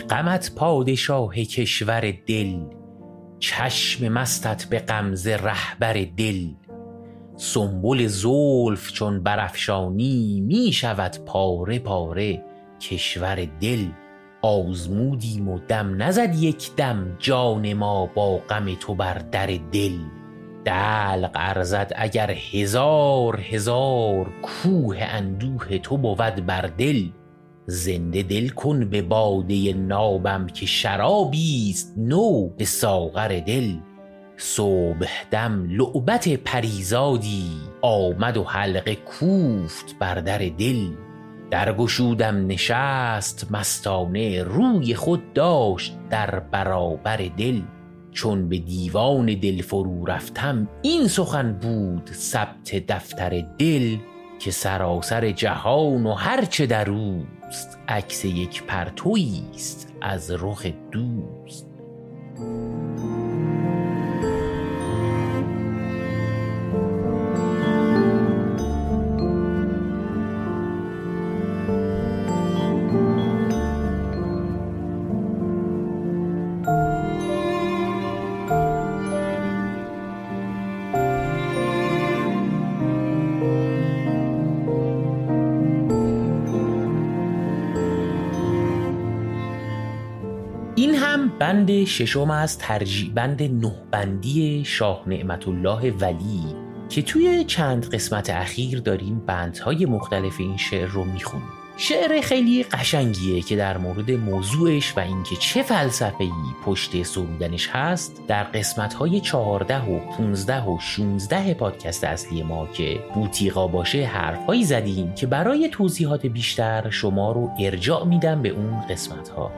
غمت پادشاه کشور دل چشم مستت به غمزه رهبر دل. سنبل زلف چون برافشانی می شود پاره پاره کشور دل. آزمودیم و دم نزد یک دم جان ما با غم تو بر در دل. دلق ارزد اگر هزار هزار کوه اندوه تو بود بر دل. زنده دل کن به باده نابم که شرابیست نو به ساغر دل. صبحدم لعبت پریزادی آمد و حلقه کوفت بر در دل. در گشودم نشست مستانه روی خود داشت در برابر دل. چون به دیوان دل فرو رفتم این سخن بود ثبت دفتر دل که سراسر جهان و هرچه در اوست عکس یک پرتویی است از رخ دوست. هم بند ششم از ترجیع بند نه بندی شاه نعمت الله ولی که توی چند قسمت اخیر داریم بندهای مختلف این شعر رو می‌خونیم. شعر خیلی قشنگیه که در مورد موضوعش و اینکه چه فلسفه‌ای پشت سرودنش هست در قسمت های 14 و 15 و 16 پادکست اصلی ما که بوتیقا باشه حرفهایی زدیم که برای توضیحات بیشتر شما رو ارجاع میدم به اون قسمت ها